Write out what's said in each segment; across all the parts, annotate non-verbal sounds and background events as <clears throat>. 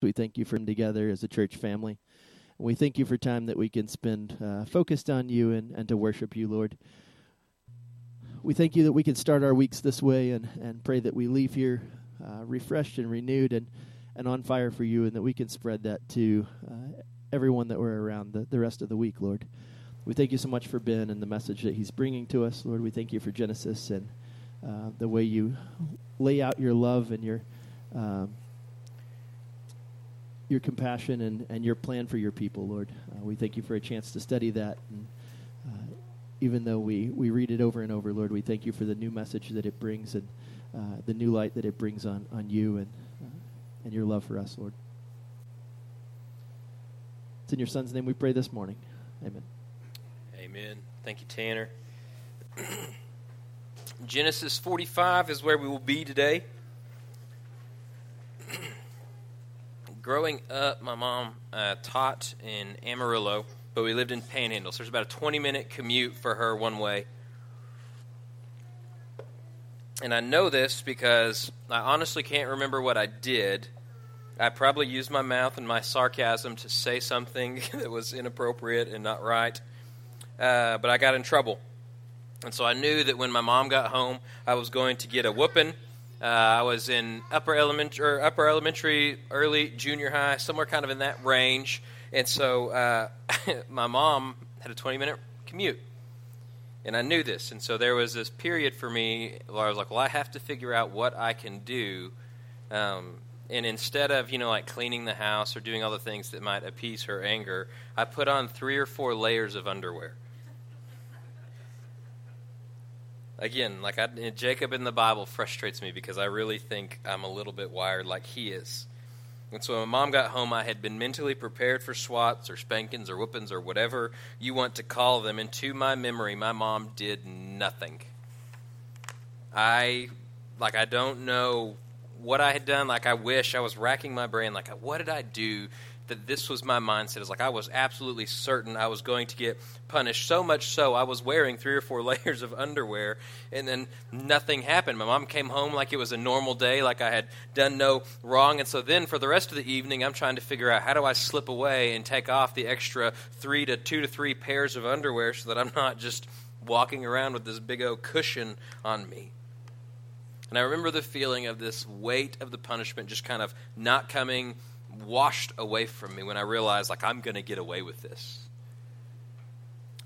We thank you for him together as a church family. We thank you for time that we can spend uh, focused on you and, and to worship you, Lord. We thank you that we can start our weeks this way and, and pray that we leave here uh, refreshed and renewed and, and on fire for you, and that we can spread that to uh, everyone that we're around the, the rest of the week, Lord. We thank you so much for Ben and the message that he's bringing to us, Lord. We thank you for Genesis and uh, the way you lay out your love and your. Um, your compassion and, and your plan for your people, Lord. Uh, we thank you for a chance to study that. And, uh, even though we, we read it over and over, Lord, we thank you for the new message that it brings and uh, the new light that it brings on, on you and, uh, and your love for us, Lord. It's in your Son's name we pray this morning. Amen. Amen. Thank you, Tanner. <clears throat> Genesis 45 is where we will be today. Growing up, my mom uh, taught in Amarillo, but we lived in Panhandle. So there's about a 20 minute commute for her one way. And I know this because I honestly can't remember what I did. I probably used my mouth and my sarcasm to say something <laughs> that was inappropriate and not right. Uh, but I got in trouble. And so I knew that when my mom got home, I was going to get a whooping uh, I was in upper elementary, upper elementary, early junior high, somewhere kind of in that range. And so uh, <laughs> my mom had a 20 minute commute. And I knew this. And so there was this period for me where I was like, well, I have to figure out what I can do. Um, and instead of, you know, like cleaning the house or doing all the things that might appease her anger, I put on three or four layers of underwear. Again, like I, Jacob in the Bible frustrates me because I really think I'm a little bit wired like he is. And so when my mom got home, I had been mentally prepared for swats or spankings or whoopings or whatever you want to call them. And to my memory, my mom did nothing. I, like, I don't know what I had done. Like, I wish I was racking my brain. Like, what did I do that this was my mindset. It's like I was absolutely certain I was going to get punished. So much so, I was wearing three or four <laughs> layers of underwear, and then nothing happened. My mom came home like it was a normal day, like I had done no wrong. And so then, for the rest of the evening, I'm trying to figure out how do I slip away and take off the extra three to two to three pairs of underwear so that I'm not just walking around with this big old cushion on me. And I remember the feeling of this weight of the punishment just kind of not coming washed away from me when I realized, like, I'm going to get away with this.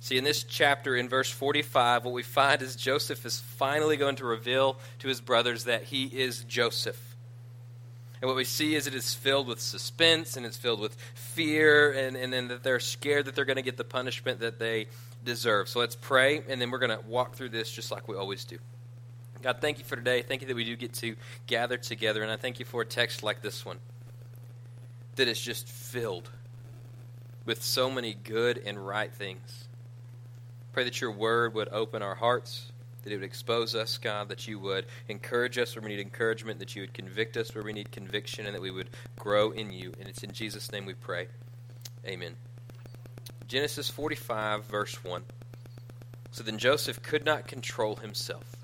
See, in this chapter, in verse 45, what we find is Joseph is finally going to reveal to his brothers that he is Joseph. And what we see is it is filled with suspense and it's filled with fear, and, and then that they're scared that they're going to get the punishment that they deserve. So let's pray, and then we're going to walk through this just like we always do. God, thank you for today. Thank you that we do get to gather together, and I thank you for a text like this one that is just filled with so many good and right things. Pray that your word would open our hearts, that it would expose us, God, that you would encourage us where we need encouragement, that you would convict us where we need conviction, and that we would grow in you. And it's in Jesus' name we pray. Amen. Genesis 45, verse 1. So then Joseph could not control himself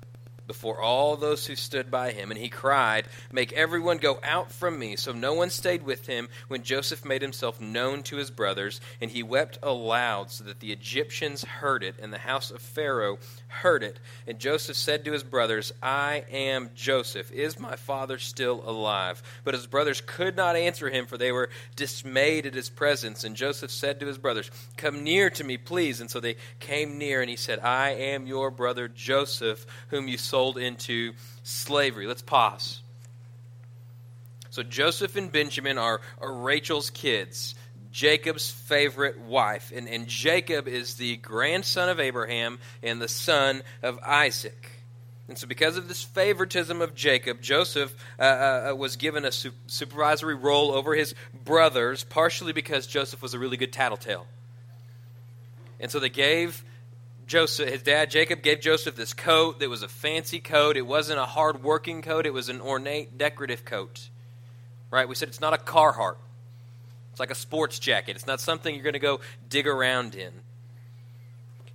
before all those who stood by him, and he cried, Make everyone go out from me. So no one stayed with him when Joseph made himself known to his brothers, and he wept aloud, so that the Egyptians heard it, and the house of Pharaoh heard it. And Joseph said to his brothers, I am Joseph. Is my father still alive? But his brothers could not answer him, for they were dismayed at his presence. And Joseph said to his brothers, Come near to me, please. And so they came near, and he said, I am your brother Joseph, whom you sold sold into slavery. Let's pause. So Joseph and Benjamin are, are Rachel's kids, Jacob's favorite wife. And, and Jacob is the grandson of Abraham and the son of Isaac. And so, because of this favoritism of Jacob, Joseph uh, uh, was given a su- supervisory role over his brothers, partially because Joseph was a really good tattletale. And so they gave Joseph, his dad Jacob gave Joseph this coat that was a fancy coat. It wasn't a hard working coat, it was an ornate, decorative coat. Right? We said it's not a Carhartt. It's like a sports jacket. It's not something you're going to go dig around in.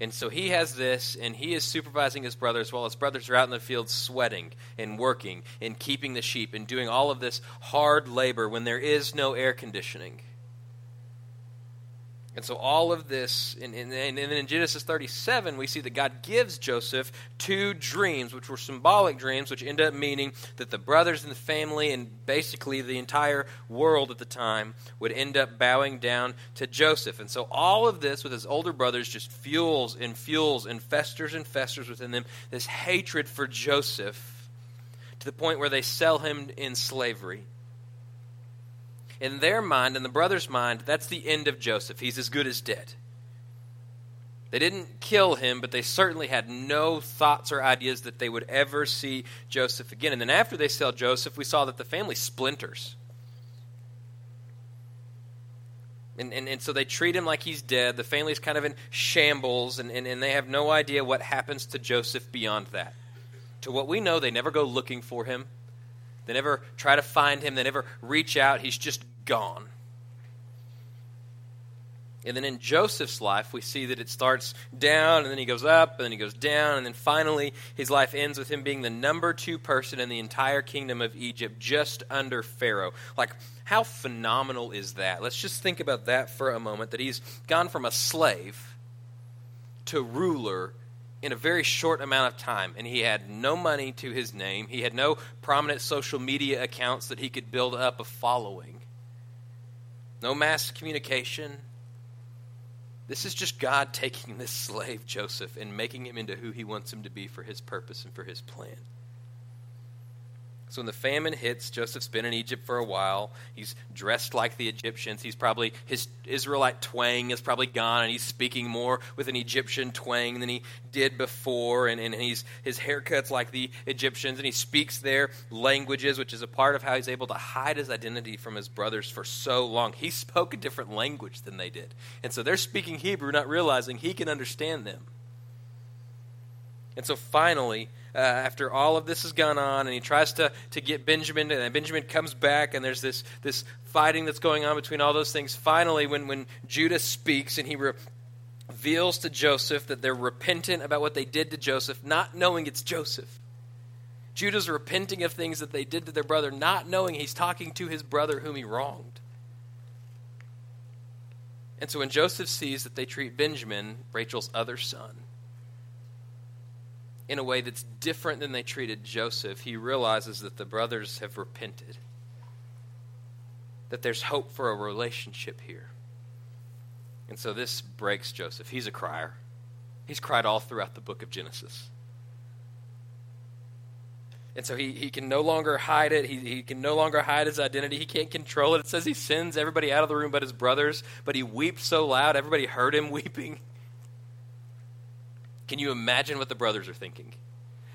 And so he has this, and he is supervising his brothers while his brothers are out in the field sweating and working and keeping the sheep and doing all of this hard labor when there is no air conditioning. And so, all of this, and, and in Genesis 37, we see that God gives Joseph two dreams, which were symbolic dreams, which end up meaning that the brothers and the family, and basically the entire world at the time, would end up bowing down to Joseph. And so, all of this with his older brothers just fuels and fuels and festers and festers within them this hatred for Joseph to the point where they sell him in slavery in their mind, in the brother's mind, that's the end of Joseph. He's as good as dead. They didn't kill him, but they certainly had no thoughts or ideas that they would ever see Joseph again. And then after they sell Joseph, we saw that the family splinters. And, and, and so they treat him like he's dead. The family's kind of in shambles, and, and, and they have no idea what happens to Joseph beyond that. To what we know, they never go looking for him. They never try to find him. They never reach out. He's just gone. And then in Joseph's life, we see that it starts down, and then he goes up, and then he goes down, and then finally his life ends with him being the number two person in the entire kingdom of Egypt, just under Pharaoh. Like, how phenomenal is that? Let's just think about that for a moment that he's gone from a slave to ruler in a very short amount of time, and he had no money to his name. He had no prominent social media accounts that he could build up a following, no mass communication. This is just God taking this slave, Joseph, and making him into who he wants him to be for his purpose and for his plan. So when the famine hits, Joseph's been in Egypt for a while. He's dressed like the Egyptians. He's probably, his Israelite twang is probably gone, and he's speaking more with an Egyptian twang than he did before. And, and he's, his haircut's like the Egyptians, and he speaks their languages, which is a part of how he's able to hide his identity from his brothers for so long. He spoke a different language than they did. And so they're speaking Hebrew, not realizing he can understand them. And so finally, uh, after all of this has gone on, and he tries to, to get Benjamin, and Benjamin comes back, and there's this, this fighting that's going on between all those things. Finally, when, when Judah speaks and he reveals to Joseph that they're repentant about what they did to Joseph, not knowing it's Joseph. Judah's repenting of things that they did to their brother, not knowing he's talking to his brother whom he wronged. And so when Joseph sees that they treat Benjamin, Rachel's other son, in a way that's different than they treated Joseph, he realizes that the brothers have repented, that there's hope for a relationship here. And so this breaks Joseph. He's a crier. He's cried all throughout the book of Genesis. And so he, he can no longer hide it. He, he can no longer hide his identity. He can't control it. It says he sends everybody out of the room but his brothers, but he weeps so loud, everybody heard him <laughs> weeping. Can you imagine what the brothers are thinking?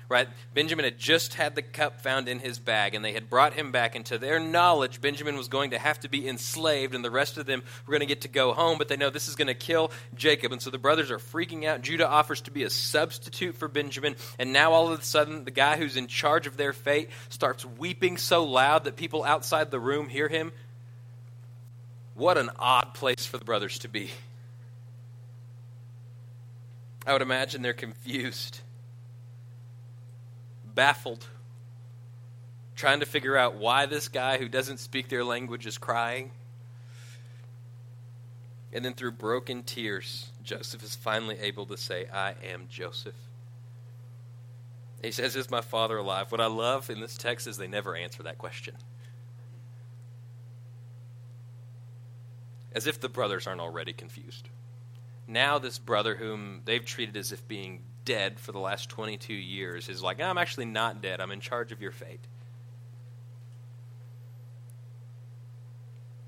Right? Benjamin had just had the cup found in his bag, and they had brought him back. And to their knowledge, Benjamin was going to have to be enslaved, and the rest of them were going to get to go home. But they know this is going to kill Jacob. And so the brothers are freaking out. Judah offers to be a substitute for Benjamin. And now all of a sudden, the guy who's in charge of their fate starts weeping so loud that people outside the room hear him. What an odd place for the brothers to be. I would imagine they're confused, baffled, trying to figure out why this guy who doesn't speak their language is crying. And then through broken tears, Joseph is finally able to say, I am Joseph. He says, Is my father alive? What I love in this text is they never answer that question. As if the brothers aren't already confused now this brother whom they've treated as if being dead for the last 22 years is like, I'm actually not dead. I'm in charge of your fate.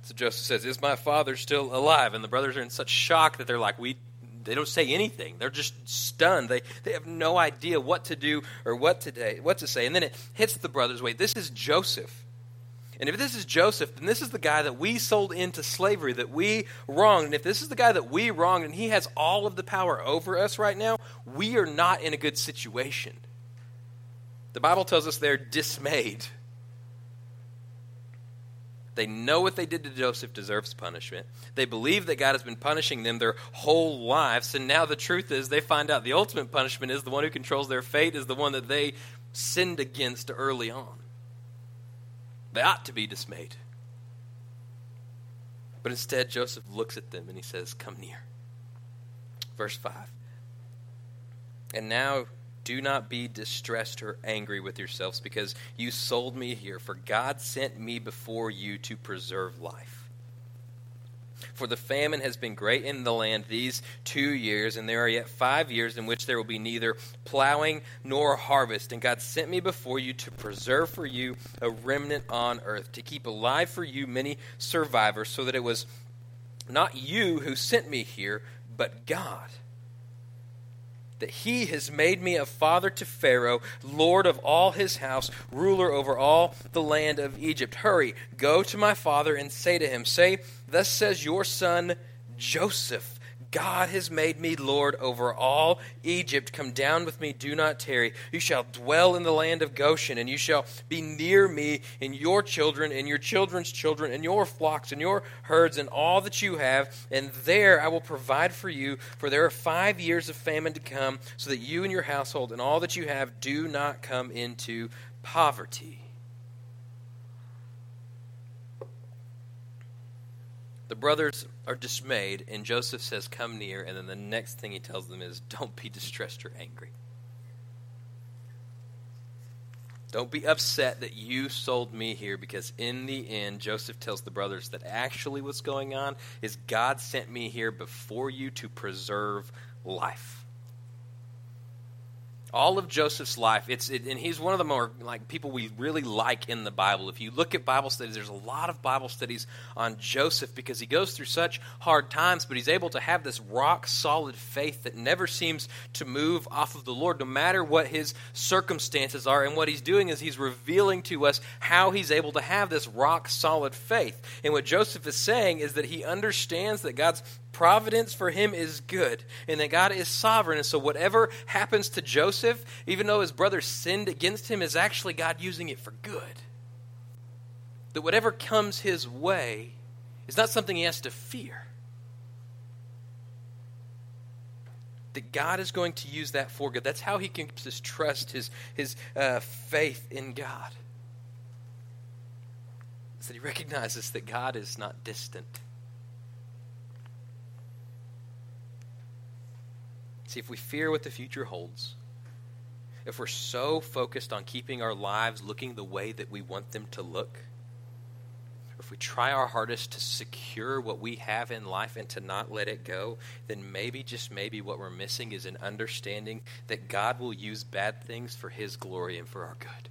So Joseph says, Is my father still alive? And the brothers are in such shock that they're like, We they don't say anything. They're just stunned. They they have no idea what to do or what to what to say. And then it hits the brothers. Wait, this is Joseph. And if this is Joseph, then this is the guy that we sold into slavery, that we wronged. And if this is the guy that we wronged and he has all of the power over us right now, we are not in a good situation. The Bible tells us they're dismayed. They know what they did to Joseph deserves punishment. They believe that God has been punishing them their whole lives. And now the truth is, they find out the ultimate punishment is the one who controls their fate, is the one that they sinned against early on. They ought to be dismayed. But instead, Joseph looks at them and he says, Come near. Verse 5. And now do not be distressed or angry with yourselves because you sold me here, for God sent me before you to preserve life. For the famine has been great in the land these two years, and there are yet five years in which there will be neither plowing nor harvest. And God sent me before you to preserve for you a remnant on earth, to keep alive for you many survivors, so that it was not you who sent me here, but God that he has made me a father to Pharaoh, lord of all his house, ruler over all the land of Egypt. Hurry, go to my father and say to him, Say, Thus says your son Joseph. God has made me Lord over all Egypt. Come down with me, do not tarry. You shall dwell in the land of Goshen, and you shall be near me, and your children, and your children's children, and your flocks, and your herds, and all that you have. And there I will provide for you, for there are five years of famine to come, so that you and your household and all that you have do not come into poverty. The brothers are dismayed, and Joseph says, Come near. And then the next thing he tells them is, Don't be distressed or angry. Don't be upset that you sold me here because in the end, Joseph tells the brothers that actually what's going on is God sent me here before you to preserve life all of Joseph's life. It's it, and he's one of the more like people we really like in the Bible. If you look at Bible studies, there's a lot of Bible studies on Joseph because he goes through such hard times, but he's able to have this rock solid faith that never seems to move off of the Lord, no matter what his circumstances are. And what he's doing is he's revealing to us how he's able to have this rock solid faith. And what Joseph is saying is that he understands that God's providence for him is good and that God is sovereign. And so, whatever happens to Joseph, even though his brother sinned against him, is actually God using it for good. That whatever comes his way is not something he has to fear. That God is going to use that for good. That's how he keeps his trust, his, his uh, faith in God. Is that he recognizes that God is not distant See, if we fear what the future holds, if we're so focused on keeping our lives looking the way that we want them to look, if we try our hardest to secure what we have in life and to not let it go, then maybe, just maybe, what we're missing is an understanding that God will use bad things for His glory and for our good.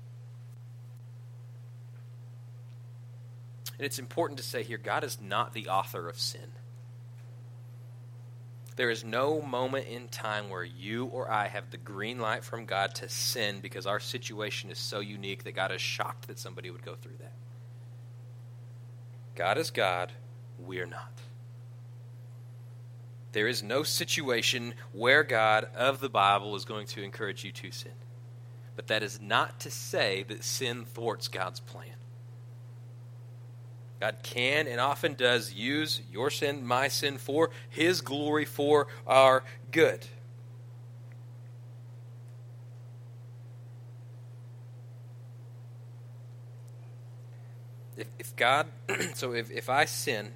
And it's important to say here God is not the author of sin. There is no moment in time where you or I have the green light from God to sin because our situation is so unique that God is shocked that somebody would go through that. God is God, we're not. There is no situation where God of the Bible is going to encourage you to sin. But that is not to say that sin thwarts God's plan. God can and often does use your sin, my sin, for His glory, for our good. If, if God, <clears throat> so if, if I sin,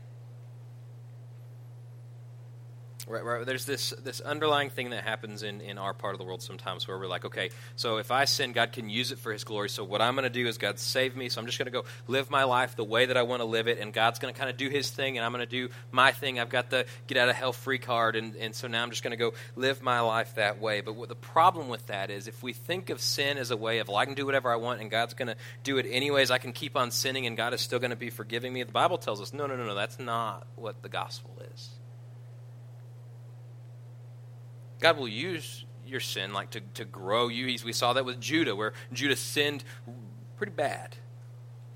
Right, right. There's this this underlying thing that happens in, in our part of the world sometimes where we're like, okay, so if I sin, God can use it for His glory. So what I'm going to do is God save me. So I'm just going to go live my life the way that I want to live it, and God's going to kind of do His thing, and I'm going to do my thing. I've got the get out of hell free card, and, and so now I'm just going to go live my life that way. But what the problem with that is, if we think of sin as a way of, well, I can do whatever I want, and God's going to do it anyways. I can keep on sinning, and God is still going to be forgiving me. The Bible tells us, no, no, no, no. That's not what the gospel is. God will use your sin like to, to grow you. We saw that with Judah, where Judah sinned pretty bad.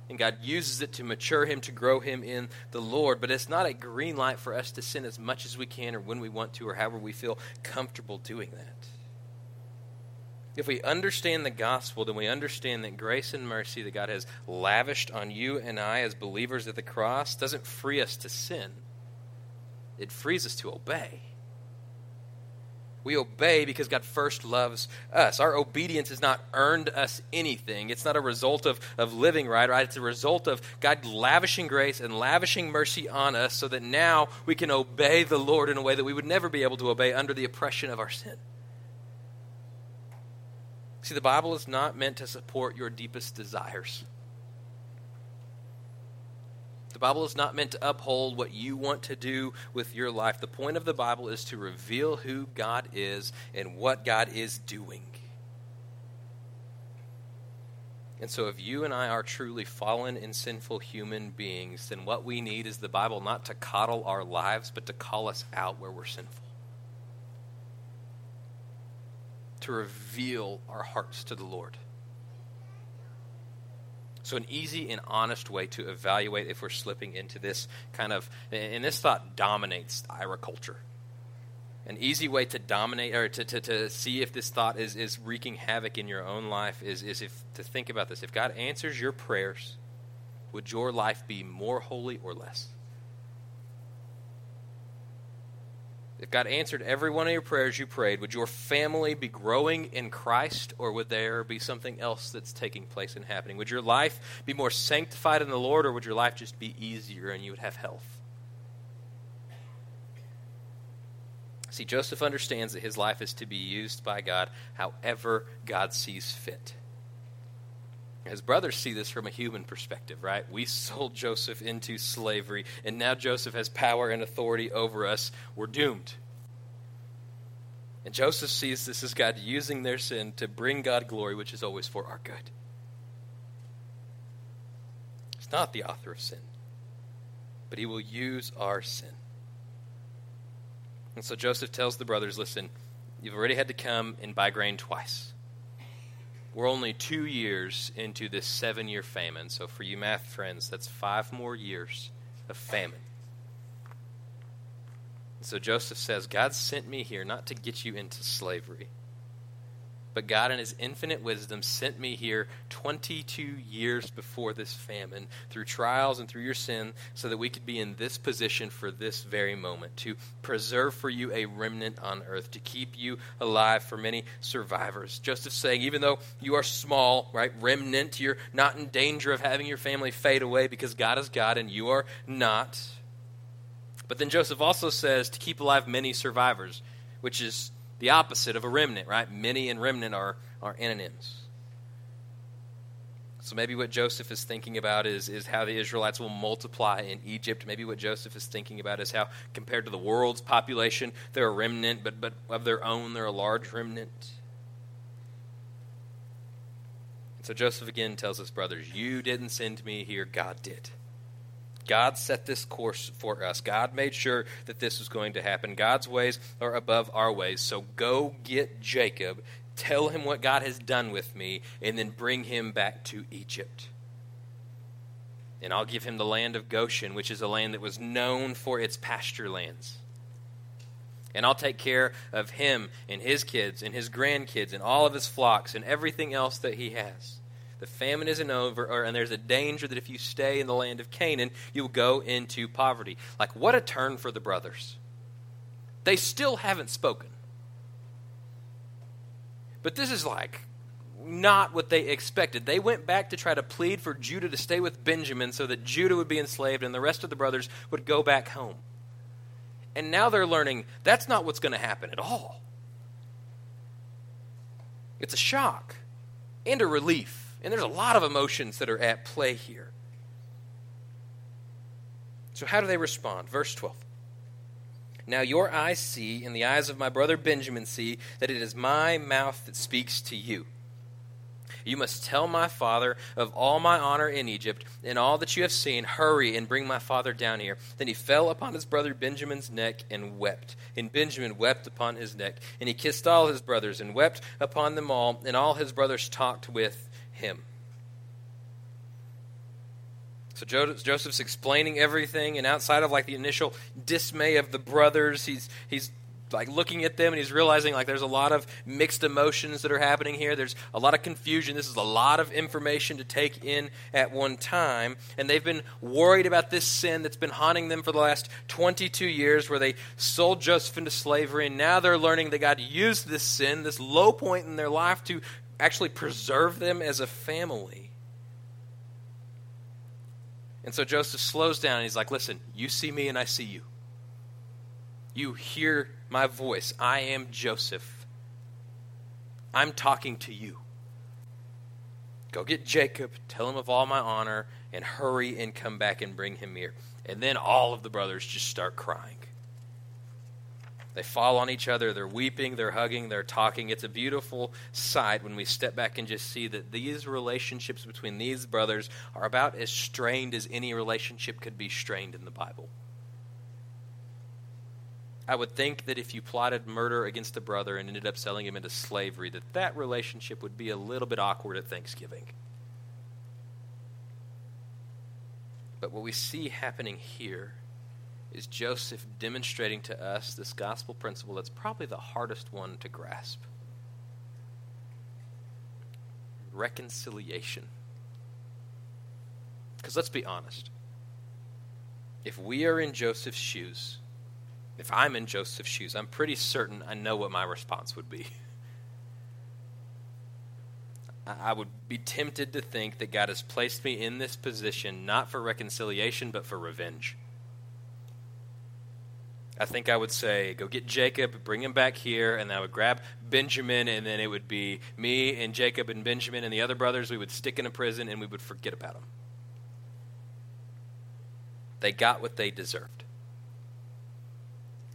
And God uses it to mature him, to grow him in the Lord. But it's not a green light for us to sin as much as we can or when we want to or however we feel comfortable doing that. If we understand the gospel, then we understand that grace and mercy that God has lavished on you and I as believers at the cross doesn't free us to sin, it frees us to obey. We obey because God first loves us. Our obedience has not earned us anything. It's not a result of, of living right, right? It's a result of God lavishing grace and lavishing mercy on us so that now we can obey the Lord in a way that we would never be able to obey under the oppression of our sin. See, the Bible is not meant to support your deepest desires. The Bible is not meant to uphold what you want to do with your life. The point of the Bible is to reveal who God is and what God is doing. And so, if you and I are truly fallen and sinful human beings, then what we need is the Bible not to coddle our lives, but to call us out where we're sinful. To reveal our hearts to the Lord. So, an easy and honest way to evaluate if we're slipping into this kind of, and this thought dominates Ira culture. An easy way to dominate or to, to, to see if this thought is, is wreaking havoc in your own life is, is if to think about this. If God answers your prayers, would your life be more holy or less? If God answered every one of your prayers you prayed, would your family be growing in Christ or would there be something else that's taking place and happening? Would your life be more sanctified in the Lord or would your life just be easier and you would have health? See, Joseph understands that his life is to be used by God however God sees fit. His brothers see this from a human perspective, right? We sold Joseph into slavery, and now Joseph has power and authority over us. We're doomed. And Joseph sees this as God using their sin to bring God glory, which is always for our good. He's not the author of sin, but he will use our sin. And so Joseph tells the brothers listen, you've already had to come and buy grain twice. We're only two years into this seven year famine. So, for you math friends, that's five more years of famine. So, Joseph says, God sent me here not to get you into slavery, but God, in His infinite wisdom, sent me here 22 years before this famine through trials and through your sin so that we could be in this position for this very moment to preserve for you a remnant on earth, to keep you alive for many survivors. Joseph saying, even though you are small, right, remnant, you're not in danger of having your family fade away because God is God and you are not. But then Joseph also says to keep alive many survivors, which is the opposite of a remnant, right? Many and remnant are, are anonyms. So maybe what Joseph is thinking about is, is how the Israelites will multiply in Egypt. Maybe what Joseph is thinking about is how, compared to the world's population, they're a remnant, but, but of their own, they're a large remnant. And so Joseph again tells his brothers, You didn't send me here, God did. God set this course for us. God made sure that this was going to happen. God's ways are above our ways. So go get Jacob, tell him what God has done with me, and then bring him back to Egypt. And I'll give him the land of Goshen, which is a land that was known for its pasture lands. And I'll take care of him and his kids and his grandkids and all of his flocks and everything else that he has. The famine isn't over, or, and there's a danger that if you stay in the land of Canaan, you'll go into poverty. Like, what a turn for the brothers. They still haven't spoken. But this is like not what they expected. They went back to try to plead for Judah to stay with Benjamin so that Judah would be enslaved and the rest of the brothers would go back home. And now they're learning that's not what's going to happen at all. It's a shock and a relief. And there's a lot of emotions that are at play here. So, how do they respond? Verse 12. Now your eyes see, and the eyes of my brother Benjamin see, that it is my mouth that speaks to you. You must tell my father of all my honor in Egypt and all that you have seen. Hurry and bring my father down here. Then he fell upon his brother Benjamin's neck and wept. And Benjamin wept upon his neck. And he kissed all his brothers and wept upon them all. And all his brothers talked with him. So Joseph's explaining everything, and outside of like the initial dismay of the brothers, he's he's like looking at them and he's realizing like there's a lot of mixed emotions that are happening here. There's a lot of confusion. This is a lot of information to take in at one time. And they've been worried about this sin that's been haunting them for the last 22 years where they sold Joseph into slavery. And now they're learning that God used this sin, this low point in their life, to actually preserve them as a family. And so Joseph slows down and he's like, Listen, you see me and I see you. You hear my voice. I am Joseph. I'm talking to you. Go get Jacob, tell him of all my honor, and hurry and come back and bring him here. And then all of the brothers just start crying. They fall on each other. They're weeping, they're hugging, they're talking. It's a beautiful sight when we step back and just see that these relationships between these brothers are about as strained as any relationship could be strained in the Bible. I would think that if you plotted murder against a brother and ended up selling him into slavery, that that relationship would be a little bit awkward at Thanksgiving. But what we see happening here is Joseph demonstrating to us this gospel principle that's probably the hardest one to grasp reconciliation. Because let's be honest. If we are in Joseph's shoes, if I'm in Joseph's shoes, I'm pretty certain I know what my response would be. <laughs> I would be tempted to think that God has placed me in this position not for reconciliation, but for revenge. I think I would say, go get Jacob, bring him back here, and I would grab Benjamin, and then it would be me and Jacob and Benjamin and the other brothers. We would stick in a prison and we would forget about them. They got what they deserved.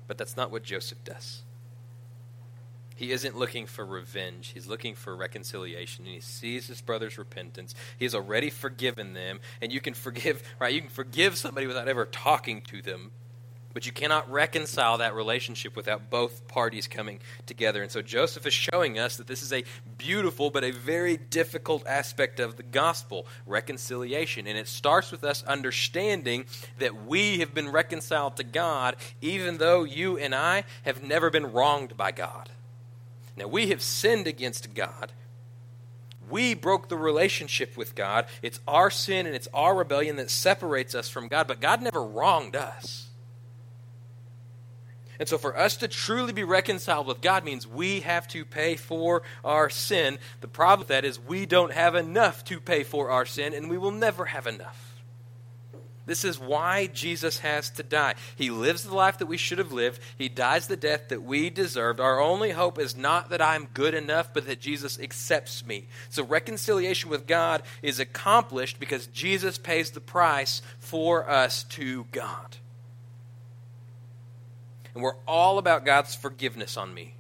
But that's not what Joseph does. He isn't looking for revenge. He's looking for reconciliation. And he sees his brother's repentance. He's already forgiven them. And you can forgive, <laughs> right? You can forgive somebody without ever talking to them. But you cannot reconcile that relationship without both parties coming together. And so Joseph is showing us that this is a beautiful but a very difficult aspect of the gospel reconciliation. And it starts with us understanding that we have been reconciled to God, even though you and I have never been wronged by God. Now, we have sinned against God. We broke the relationship with God. It's our sin and it's our rebellion that separates us from God, but God never wronged us. And so, for us to truly be reconciled with God means we have to pay for our sin. The problem with that is we don't have enough to pay for our sin, and we will never have enough. This is why Jesus has to die. He lives the life that we should have lived. He dies the death that we deserved. Our only hope is not that I'm good enough, but that Jesus accepts me. So reconciliation with God is accomplished because Jesus pays the price for us to God and we're all about God's forgiveness on me.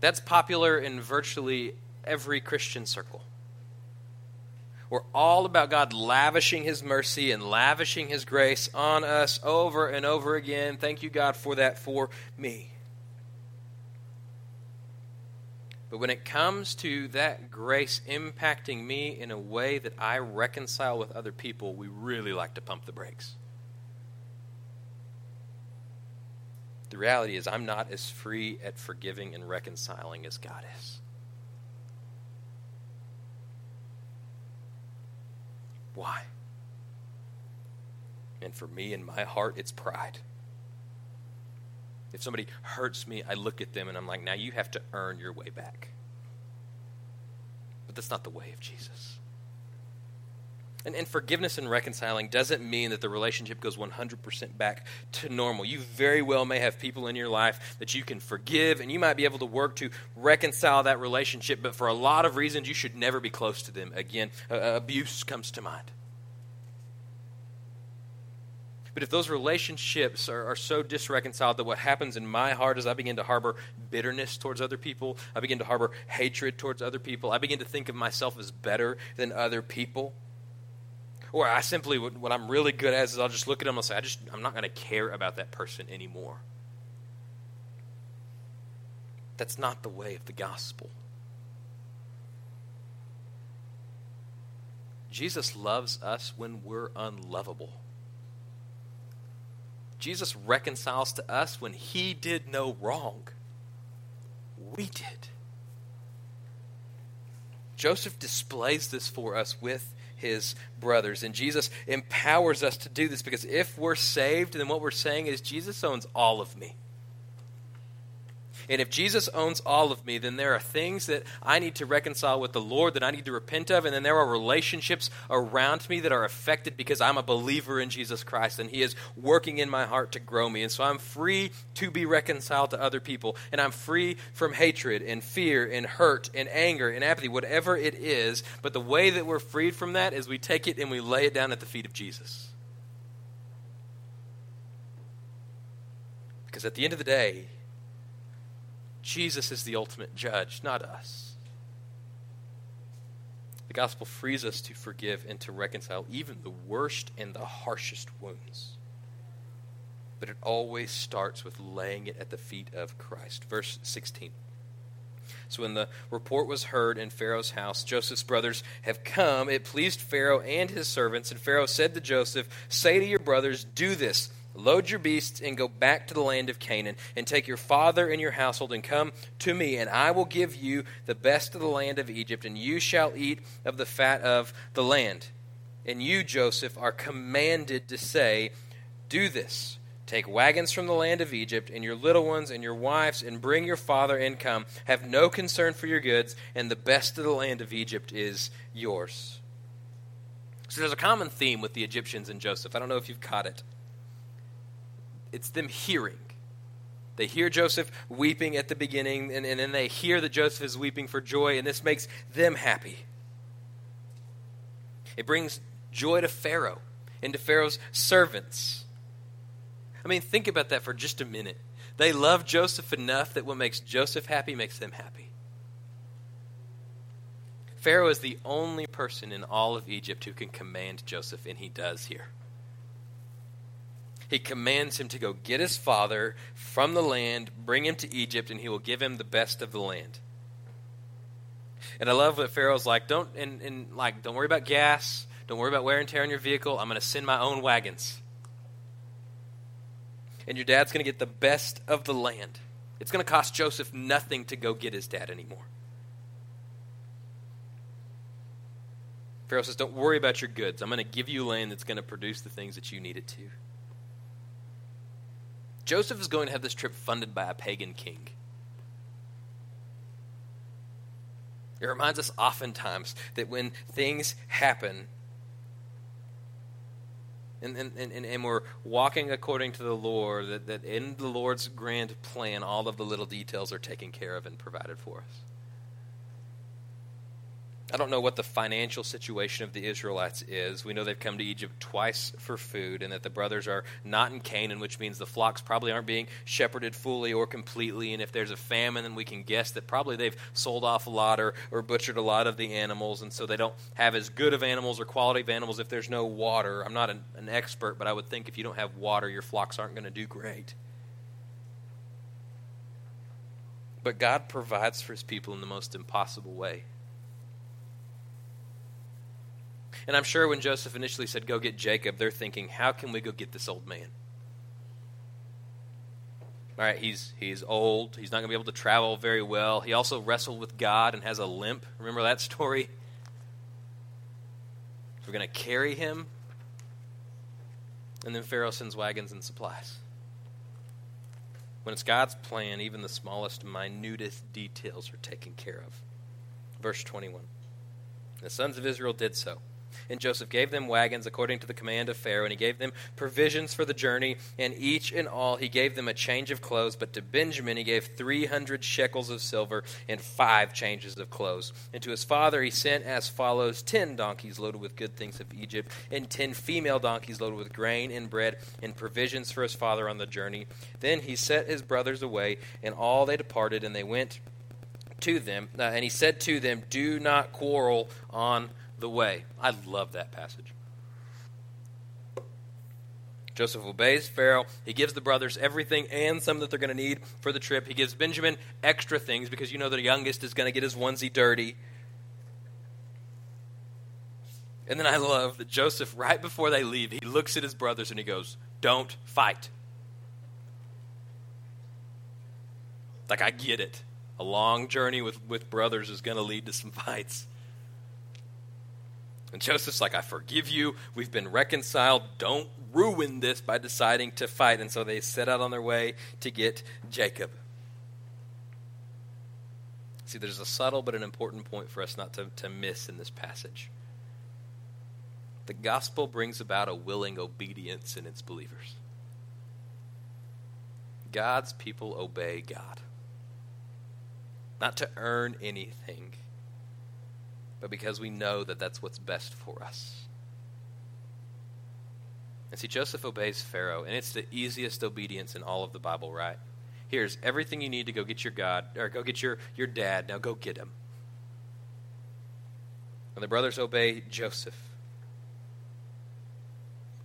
That's popular in virtually every Christian circle. We're all about God lavishing His mercy and lavishing His grace on us over and over again. Thank you, God, for that for me. But when it comes to that grace impacting me in a way that I reconcile with other people, we really like to pump the brakes. The reality is, I'm not as free at forgiving and reconciling as God is. Why? And for me, in my heart, it's pride. If somebody hurts me, I look at them and I'm like, now you have to earn your way back. But that's not the way of Jesus. And, and forgiveness and reconciling doesn't mean that the relationship goes 100% back to normal. You very well may have people in your life that you can forgive, and you might be able to work to reconcile that relationship, but for a lot of reasons, you should never be close to them. Again, uh, abuse comes to mind. But if those relationships are, are, so disreconciled that what happens in my heart is I begin to harbor bitterness towards other people, I begin to harbor hatred towards other people, I begin to think of myself as better than other people, or I simply, what I'm really good at is I'll just look at them and say, I just, I'm not going to care about that person anymore. That's not the way of the gospel. Jesus loves us when we're unlovable. Jesus reconciles to us when he did no wrong. We did. Joseph displays this for us with his brothers. And Jesus empowers us to do this because if we're saved, then what we're saying is Jesus owns all of me. And if Jesus owns all of me, then there are things that I need to reconcile with the Lord that I need to repent of. And then there are relationships around me that are affected because I'm a believer in Jesus Christ and He is working in my heart to grow me. And so I'm free to be reconciled to other people. And I'm free from hatred and fear and hurt and anger and apathy, whatever it is. But the way that we're freed from that is we take it and we lay it down at the feet of Jesus. Because at the end of the day, Jesus is the ultimate judge, not us. The gospel frees us to forgive and to reconcile even the worst and the harshest wounds. But it always starts with laying it at the feet of Christ. Verse 16. So when the report was heard in Pharaoh's house, Joseph's brothers have come. It pleased Pharaoh and his servants. And Pharaoh said to Joseph, Say to your brothers, Do this Load your beasts and go back to the land of Canaan, and take your father and your household, and come to me, and I will give you the best of the land of Egypt, and you shall eat of the fat of the land. And you, Joseph, are commanded to say, Do this. Take wagons from the land of Egypt, and your little ones, and your wives, and bring your father and come. Have no concern for your goods, and the best of the land of Egypt is yours. So there's a common theme with the Egyptians and Joseph. I don't know if you've caught it it's them hearing. They hear Joseph weeping at the beginning, and, and then they hear that Joseph is weeping for joy, and this makes them happy. It brings joy to Pharaoh and to Pharaoh's servants. I mean, think about that for just a minute. They love Joseph enough that what makes Joseph happy makes them happy. Pharaoh is the only person in all of Egypt who can command Joseph, and he does here he commands him to go get his father from the land, bring him to Egypt, and he will give him the best of the land. And I love what Pharaoh's like, don't and, and like, don't worry about gas, don't worry about wear and tear on your vehicle. I'm going to send my own wagons. And your dad's going to get the best of the land. It's going to cost Joseph nothing to go get his dad anymore. Pharaoh says, Don't worry about your goods. I'm going to give you land that's going to produce the things that you need it to. Joseph is going to have this trip funded by a pagan king. It reminds us oftentimes that when things happen and, and, and, and we're walking according to the Lord, that, that in the Lord's grand plan, all of the little details are taken care of and provided for us. I don't know what the financial situation of the Israelites is. We know they've come to Egypt twice for food, and that the brothers are not in Canaan, which means the flocks probably aren't being shepherded fully or completely. And if there's a famine, then we can guess that probably they've sold off a lot or, or butchered a lot of the animals, and so they don't have as good of animals or quality of animals if there's no water. I'm not an, an expert, but I would think if you don't have water, your flocks aren't going to do great. But God provides for his people in the most impossible way. And I'm sure when Joseph initially said, Go get Jacob, they're thinking, How can we go get this old man? All right, he's, he's old. He's not going to be able to travel very well. He also wrestled with God and has a limp. Remember that story? We're going to carry him. And then Pharaoh sends wagons and supplies. When it's God's plan, even the smallest, minutest details are taken care of. Verse 21. The sons of Israel did so. And Joseph gave them wagons according to the command of Pharaoh, and he gave them provisions for the journey, and each and all he gave them a change of clothes. But to Benjamin he gave three hundred shekels of silver and five changes of clothes. And to his father he sent as follows ten donkeys loaded with good things of Egypt, and ten female donkeys loaded with grain and bread and provisions for his father on the journey. Then he set his brothers away, and all they departed, and they went to them. Uh, and he said to them, Do not quarrel on the way. I love that passage. Joseph obeys Pharaoh. He gives the brothers everything and some that they're going to need for the trip. He gives Benjamin extra things because you know the youngest is going to get his onesie dirty. And then I love that Joseph, right before they leave, he looks at his brothers and he goes, Don't fight. Like, I get it. A long journey with, with brothers is going to lead to some fights. And Joseph's like, I forgive you. We've been reconciled. Don't ruin this by deciding to fight. And so they set out on their way to get Jacob. See, there's a subtle but an important point for us not to, to miss in this passage. The gospel brings about a willing obedience in its believers. God's people obey God. Not to earn anything, but because we know that that's what's best for us. And see, Joseph obeys Pharaoh, and it's the easiest obedience in all of the Bible, right? Here's everything you need to go get your God, or go get your, your dad. Now go get him. And the brothers obey Joseph.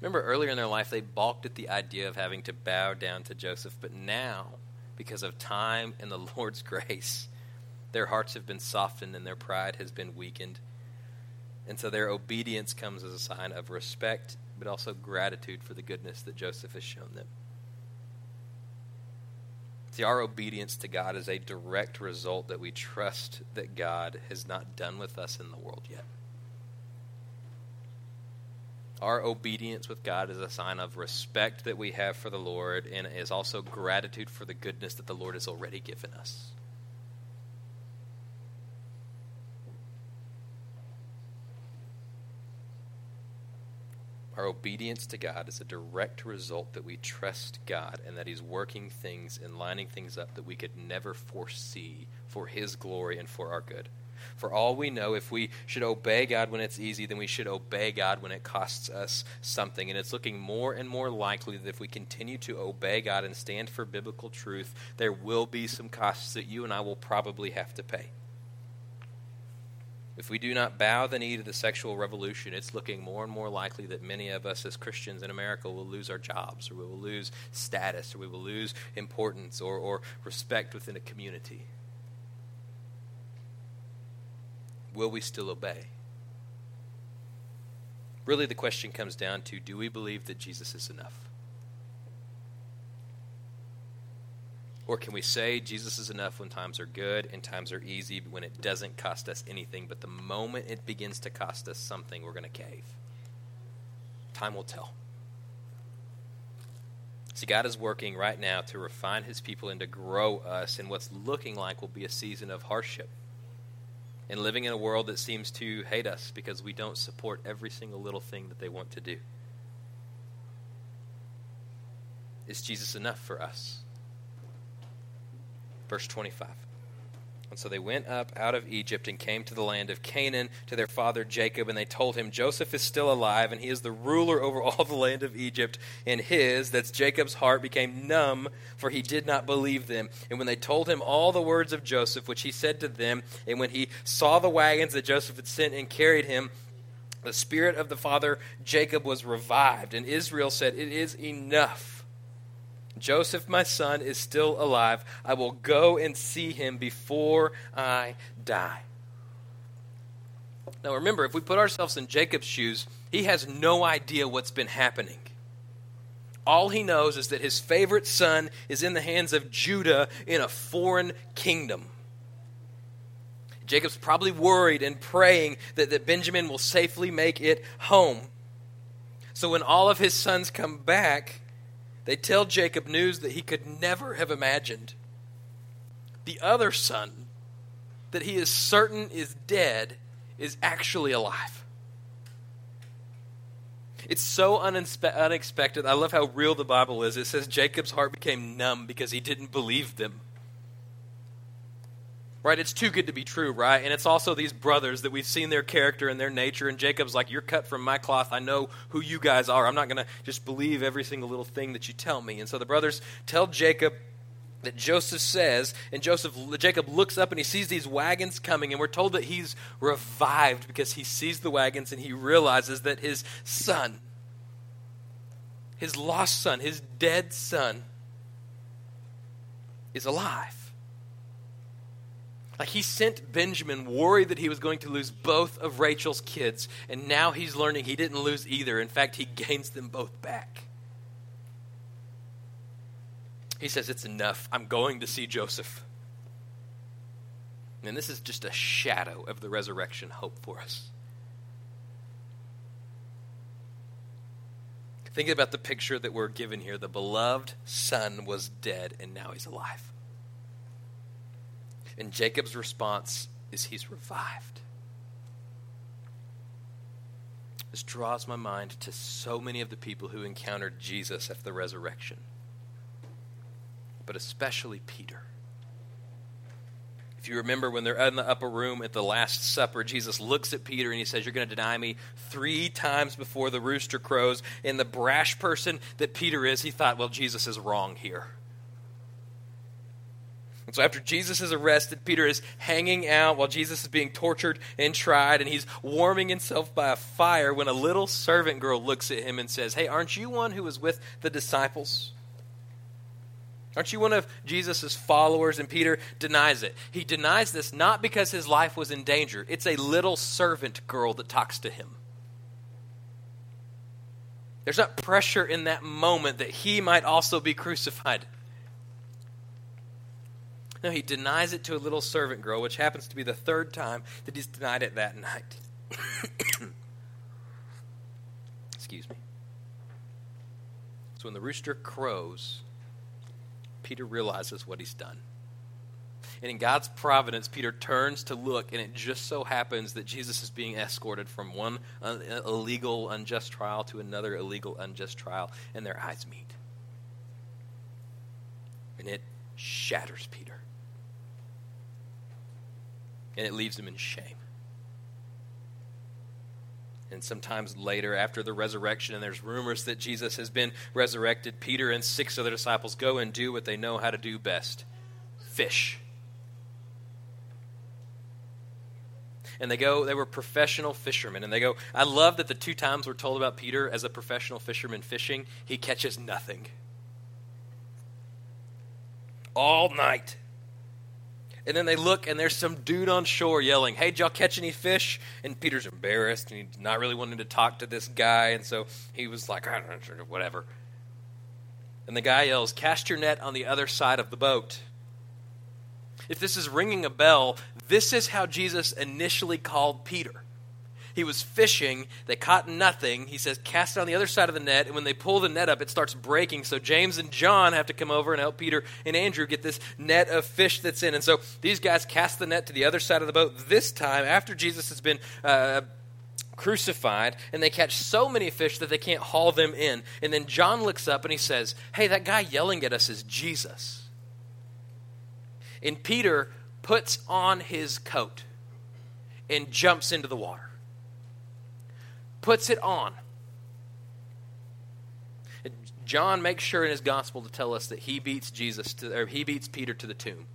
Remember earlier in their life, they balked at the idea of having to bow down to Joseph, but now, because of time and the <laughs> Lord's grace, their hearts have been softened and their pride has been weakened. And so their obedience comes as a sign of respect, but also gratitude for the goodness that Joseph has shown them. See, our obedience to God is a direct result that we trust that God has not done with us in the world yet. Our obedience with God is a sign of respect that we have for the Lord and is also gratitude for the goodness that the Lord has already given us. Our obedience to God is a direct result that we trust God and that He's working things and lining things up that we could never foresee for His glory and for our good. For all we know, if we should obey God when it's easy, then we should obey God when it costs us something. And it's looking more and more likely that if we continue to obey God and stand for biblical truth, there will be some costs that you and I will probably have to pay. If we do not bow the knee to the sexual revolution, it's looking more and more likely that many of us as Christians in America will lose our jobs, or we will lose status, or we will lose importance, or, or respect within a community. Will we still obey? Really, the question comes down to do we believe that Jesus is enough? Or can we say Jesus is enough when times are good and times are easy, when it doesn't cost us anything, but the moment it begins to cost us something, we're going to cave? Time will tell. See, God is working right now to refine his people and to grow us in what's looking like will be a season of hardship. And living in a world that seems to hate us because we don't support every single little thing that they want to do. Is Jesus enough for us? Verse 25. And so they went up out of Egypt and came to the land of Canaan to their father Jacob, and they told him, Joseph is still alive, and he is the ruler over all the land of Egypt. And his, that's Jacob's heart, became numb, for he did not believe them. And when they told him all the words of Joseph, which he said to them, and when he saw the wagons that Joseph had sent and carried him, the spirit of the father Jacob was revived. And Israel said, It is enough. Joseph, my son, is still alive. I will go and see him before I die. Now remember, if we put ourselves in Jacob's shoes, he has no idea what's been happening. All he knows is that his favorite son is in the hands of Judah in a foreign kingdom. Jacob's probably worried and praying that, that Benjamin will safely make it home. So when all of his sons come back, they tell Jacob news that he could never have imagined. The other son, that he is certain is dead, is actually alive. It's so unexpected. I love how real the Bible is. It says Jacob's heart became numb because he didn't believe them. Right? It's too good to be true, right? And it's also these brothers that we've seen their character and their nature. And Jacob's like, You're cut from my cloth. I know who you guys are. I'm not going to just believe every single little thing that you tell me. And so the brothers tell Jacob that Joseph says, and Joseph Jacob looks up and he sees these wagons coming, and we're told that he's revived because he sees the wagons and he realizes that his son, his lost son, his dead son, is alive. Like he sent Benjamin worried that he was going to lose both of Rachel's kids, and now he's learning he didn't lose either. In fact, he gains them both back. he says, It's enough. I'm going to see Joseph. And this is just a shadow of the resurrection hope for us. Think about the picture that we're given here. The beloved son was dead, and now he's alive. And Jacob's response is he's revived. This draws my mind to so many of the people who encountered Jesus after the resurrection, but especially Peter. If you remember when they're in the upper room at the Last Supper, Jesus looks at Peter and he says, You're going to deny me three times before the rooster crows. And the brash person that Peter is, he thought, Well, Jesus is wrong here. And so after Jesus is arrested, Peter is hanging out while Jesus is being tortured and tried, and he's warming himself by a fire when a little servant girl looks at him and says, Hey, aren't you one who was with the disciples? Aren't you one of Jesus' followers? And Peter denies it. He denies this not because his life was in danger, it's a little servant girl that talks to him. There's not pressure in that moment that he might also be crucified. No, he denies it to a little servant girl, which happens to be the third time that he's denied it that night. <coughs> Excuse me. So when the rooster crows, Peter realizes what he's done. And in God's providence, Peter turns to look, and it just so happens that Jesus is being escorted from one uh, illegal, unjust trial to another illegal, unjust trial, and their eyes meet. And it shatters Peter and it leaves them in shame. And sometimes later, after the resurrection, and there's rumors that Jesus has been resurrected, Peter and six other disciples go and do what they know how to do best fish. and they go they were professional fishermen and they go i love that the two times we're told about peter as a professional fisherman fishing he catches nothing all night and then they look, and there's some dude on shore yelling, Hey, did y'all catch any fish? And Peter's embarrassed, and he's not really wanting to talk to this guy. And so he was like, I don't know, whatever. And the guy yells, Cast your net on the other side of the boat. If this is ringing a bell, this is how Jesus initially called Peter. He was fishing. They caught nothing. He says, cast it on the other side of the net. And when they pull the net up, it starts breaking. So James and John have to come over and help Peter and Andrew get this net of fish that's in. And so these guys cast the net to the other side of the boat. This time, after Jesus has been. Uh, crucified, and they catch so many fish that they can't haul them in. And then John looks up and he says, Hey, that guy yelling at us is Jesus. And Peter puts on his coat and jumps into the water puts it on. John makes sure in his gospel to tell us that he beats Jesus to, or he beats Peter to the tomb.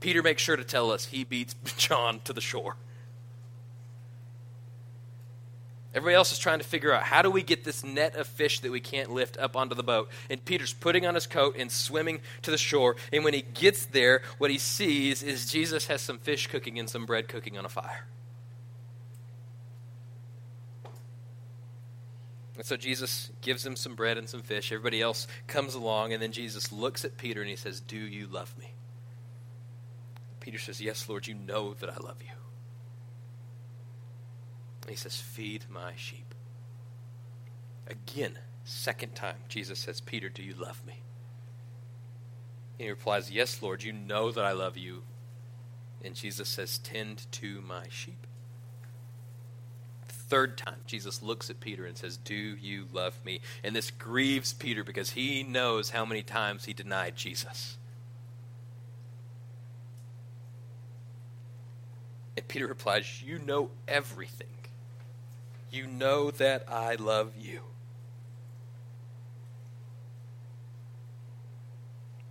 Peter makes sure to tell us he beats <laughs> John to the shore. Everybody else is trying to figure out how do we get this net of fish that we can't lift up onto the boat. And Peter's putting on his coat and swimming to the shore. And when he gets there, what he sees is Jesus has some fish cooking and some bread cooking on a fire. And so Jesus gives him some bread and some fish. Everybody else comes along, and then Jesus looks at Peter and he says, Do you love me? Peter says, Yes, Lord, you know that I love you. And he says, Feed my sheep. Again, second time, Jesus says, Peter, do you love me? And he replies, Yes, Lord, you know that I love you. And Jesus says, Tend to my sheep third time, Jesus looks at Peter and says, Do you love me? And this grieves Peter because he knows how many times he denied Jesus. And Peter replies, You know everything. You know that I love you.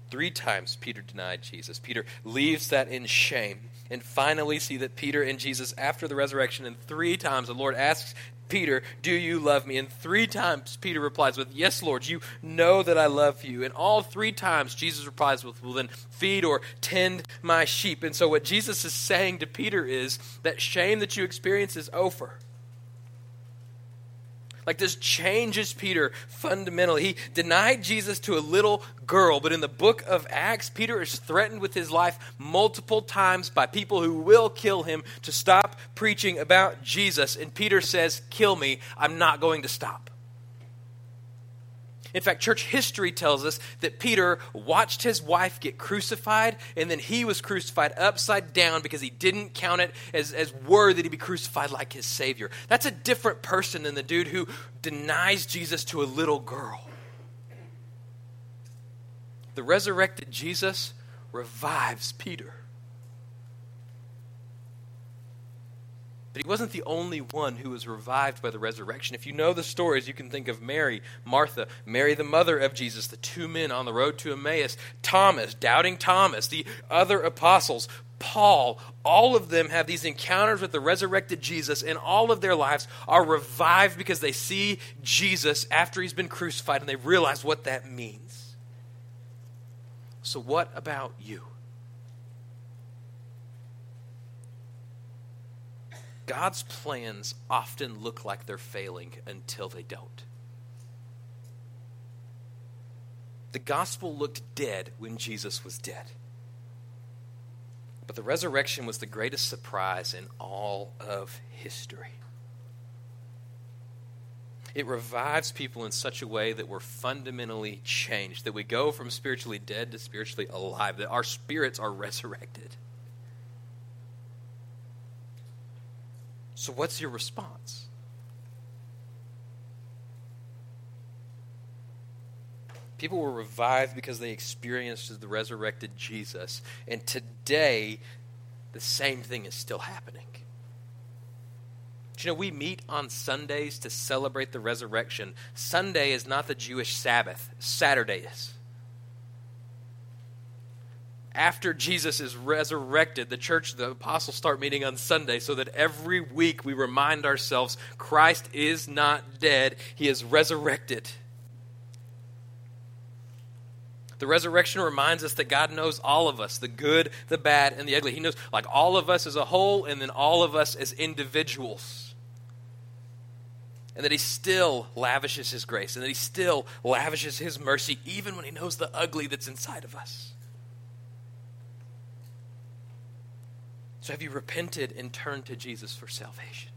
Three times Peter denied Jesus. Peter leaves that in shame and finally see that Peter and Jesus, after the resurrection, and three times the Lord asks Peter, Do you love me? And three times Peter replies with, Yes, Lord, you know that I love you. And all three times Jesus replies with, Well, then feed or tend my sheep. And so what Jesus is saying to Peter is that shame that you experience is over. Like this changes Peter fundamentally. He denied Jesus to a little girl, but in the book of Acts, Peter is threatened with his life multiple times by people who will kill him to stop preaching about Jesus. And Peter says, Kill me, I'm not going to stop. In fact, church history tells us that Peter watched his wife get crucified, and then he was crucified upside down because he didn't count it as, as worthy to be crucified like his Savior. That's a different person than the dude who denies Jesus to a little girl. The resurrected Jesus revives Peter. But he wasn't the only one who was revived by the resurrection. If you know the stories, you can think of Mary, Martha, Mary, the mother of Jesus, the two men on the road to Emmaus, Thomas, doubting Thomas, the other apostles, Paul. All of them have these encounters with the resurrected Jesus, and all of their lives are revived because they see Jesus after he's been crucified and they realize what that means. So, what about you? God's plans often look like they're failing until they don't. The gospel looked dead when Jesus was dead. But the resurrection was the greatest surprise in all of history. It revives people in such a way that we're fundamentally changed, that we go from spiritually dead to spiritually alive, that our spirits are resurrected. So, what's your response? People were revived because they experienced the resurrected Jesus. And today, the same thing is still happening. you know, we meet on Sundays to celebrate the resurrection. Sunday is not the Jewish Sabbath, Saturday is after Jesus is resurrected, the church, the apostles start meeting on Sunday so that every week we remind ourselves Christ is not dead, he is resurrected. The resurrection reminds us that God knows all of us the good, the bad, and the ugly. He knows, like, all of us as a whole and then all of us as individuals. And that He still lavishes His grace and that He still lavishes His mercy even when He knows the ugly that's inside of us. So, have you repented and turned to Jesus for salvation?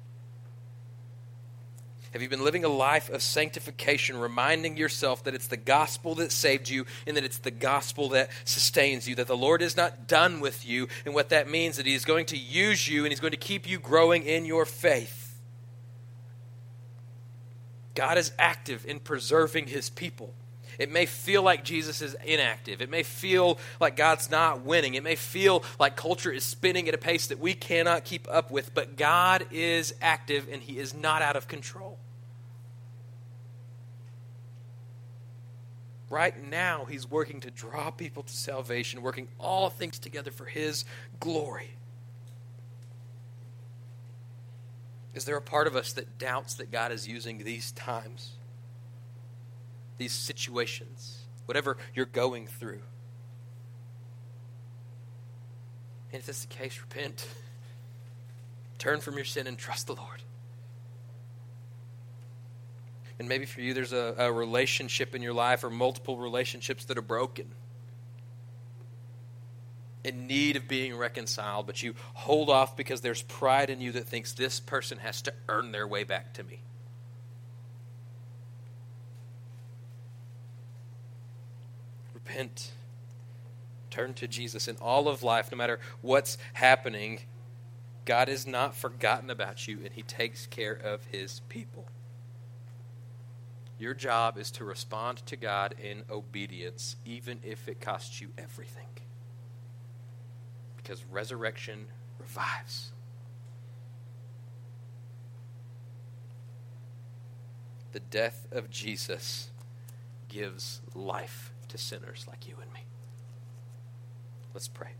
Have you been living a life of sanctification, reminding yourself that it's the gospel that saved you and that it's the gospel that sustains you, that the Lord is not done with you, and what that means that He is going to use you and He's going to keep you growing in your faith? God is active in preserving His people. It may feel like Jesus is inactive. It may feel like God's not winning. It may feel like culture is spinning at a pace that we cannot keep up with, but God is active and He is not out of control. Right now, He's working to draw people to salvation, working all things together for His glory. Is there a part of us that doubts that God is using these times? These situations, whatever you're going through. And if that's the case, repent. <laughs> Turn from your sin and trust the Lord. And maybe for you, there's a, a relationship in your life or multiple relationships that are broken in need of being reconciled, but you hold off because there's pride in you that thinks this person has to earn their way back to me. Repent. Turn to Jesus. In all of life, no matter what's happening, God has not forgotten about you and He takes care of His people. Your job is to respond to God in obedience, even if it costs you everything. Because resurrection revives. The death of Jesus gives life to sinners like you and me. Let's pray.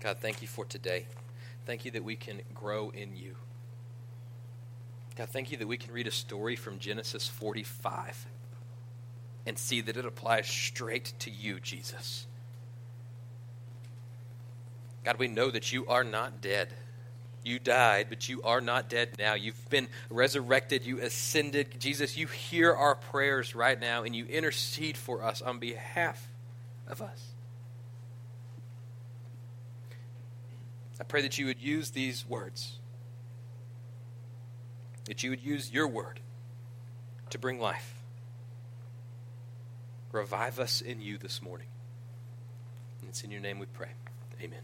God, thank you for today. Thank you that we can grow in you. God, thank you that we can read a story from Genesis 45 and see that it applies straight to you, Jesus. God, we know that you are not dead. You died, but you are not dead now. You've been resurrected. You ascended. Jesus, you hear our prayers right now, and you intercede for us on behalf of us. I pray that you would use these words, that you would use your word to bring life. Revive us in you this morning. And it's in your name we pray. Amen.